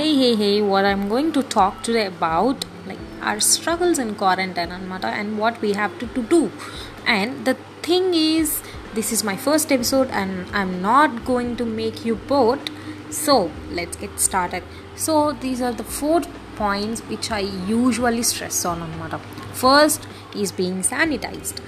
Hey, hey, hey, what I'm going to talk today about like our struggles in quarantine anamata and what we have to, to do. And the thing is, this is my first episode and I'm not going to make you bored. So let's get started. So these are the four points which I usually stress on anamata. First is being sanitized.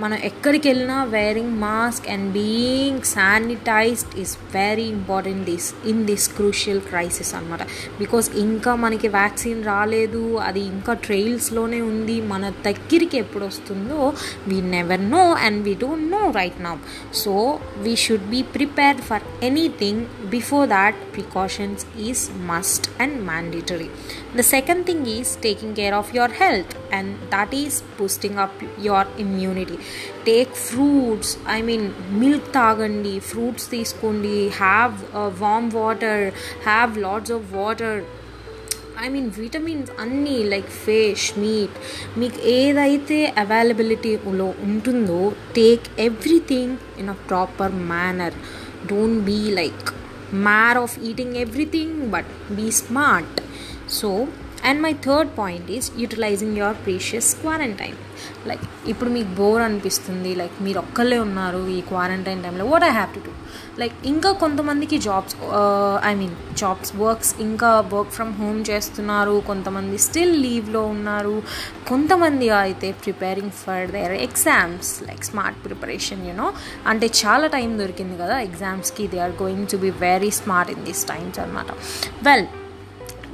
మనం ఎక్కడికి వెళ్ళినా wearing mask and being sanitised is very important this in this crucial crisis అనమాట because ఇంకా మనకి vaccine రాలేదు అది ఇంకా ట్రయల్స్లోనే ఉంది మన దగ్గరికి ఎప్పుడు వస్తుందో we never know and we don't know right now so we should be prepared for anything before that precautions is must and mandatory the second thing is taking care of your health and that is boosting up your immunity take fruits I mean milk తాగండి fruits తీసుకోండి have warm water have lots of water I mean vitamins అన్నీ like fish meet మీకు ఏదైతే అవైలబిలిటీలో ఉంటుందో take everything in a proper manner don't be like mar of eating everything but be smart so and my third point is utilising your precious quarantine like ఇప్పుడు మీకు bore అనిపిస్తుంది like మీరు ఒక్కళ్ళే ఉన్నారు ఈ క్వారంటైన్ టైంలో what I have to do like ఇంకా కొంతమందికి jobs I mean jobs works ఇంకా వర్క్ ఫ్రమ్ హోమ్ చేస్తున్నారు కొంతమంది స్టిల్ లీవ్లో ఉన్నారు కొంతమంది అయితే preparing for their exams like smart preparation you know అంటే చాలా టైం దొరికింది కదా ఎగ్జామ్స్కి they are going to be very smart in these times అనమాట వెల్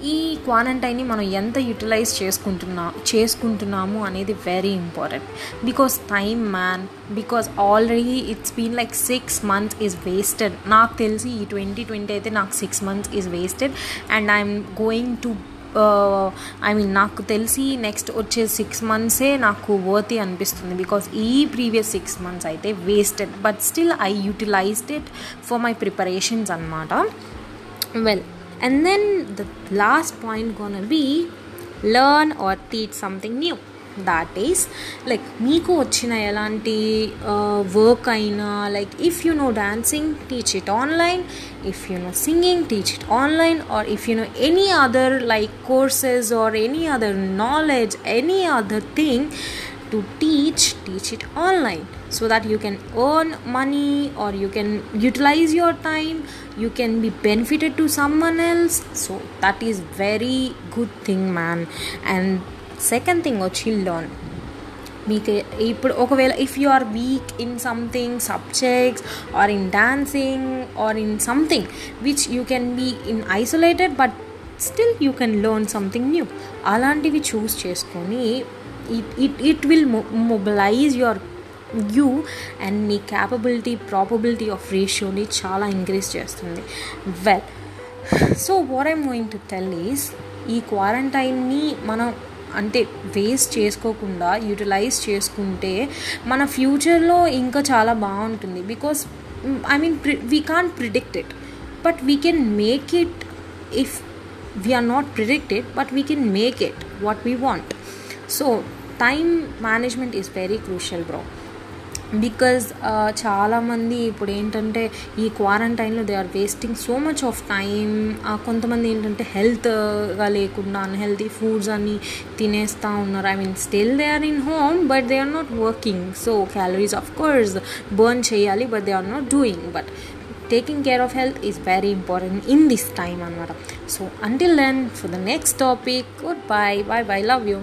ఈ క్వారంటైన్ని మనం ఎంత యూటిలైజ్ చేసుకుంటున్నా చేసుకుంటున్నాము అనేది very important because time man because already it's been like six months is wasted నాకు తెలిసి ఈ ట్వంటీ ట్వంటీ అయితే నాకు six months is wasted and I'm going to I mean నాకు తెలిసి నెక్స్ట్ వచ్చే సిక్స్ మంత్సే నాకు వర్తి అనిపిస్తుంది. బికాస్ ఈ ప్రీవియస్ సిక్స్ మంత్స్ అయితే wasted but still I utilised it for my preparations అనమాట well and then the last point gonna be learn or teach something new that is like మీకు వచ్చిన ఎలాంటి work అయినా like if you know dancing teach it online if you know singing teach it online or if you know any other like courses or any other knowledge any other thing to teach teach it online so that you can earn money or you can utilize your time you can be benefited to someone else so that is very good thing man and second thing వచ్చి learn మీకు ఇప్పుడు ఒకవేళ if you are weak in something subjects or in dancing or in something which you can be in isolated but still you can learn something new అలాంటివి choose చేసుకొని it it it will mobilise your you and మీ capability probability of రేషియోని చాలా increase చేస్తుంది. Well so what I'm going to tell is ఈ క్వారంటైన్ని మనం అంటే వేస్ట్ చేసుకోకుండా యూటిలైజ్ చేసుకుంటే మన ఫ్యూచర్లో ఇంకా చాలా బాగుంటుంది. Because I mean we can't predict it but we can make it if we are not predicted but we can make it what we want so time management is very crucial bro because చాలామంది ఇప్పుడు ఏంటంటే ఈ క్వారంటైన్లో they are wasting so much of time కొంతమంది ఏంటంటే హెల్త్గా లేకుండా unhealthy foods అని తినేస్తూ ఉన్నారు. I mean still they are in home but they are not working so calories of course burn చేయాలి but they are not doing but taking care of health is very important in this time అనమాట so until then for the next topic good bye by by love you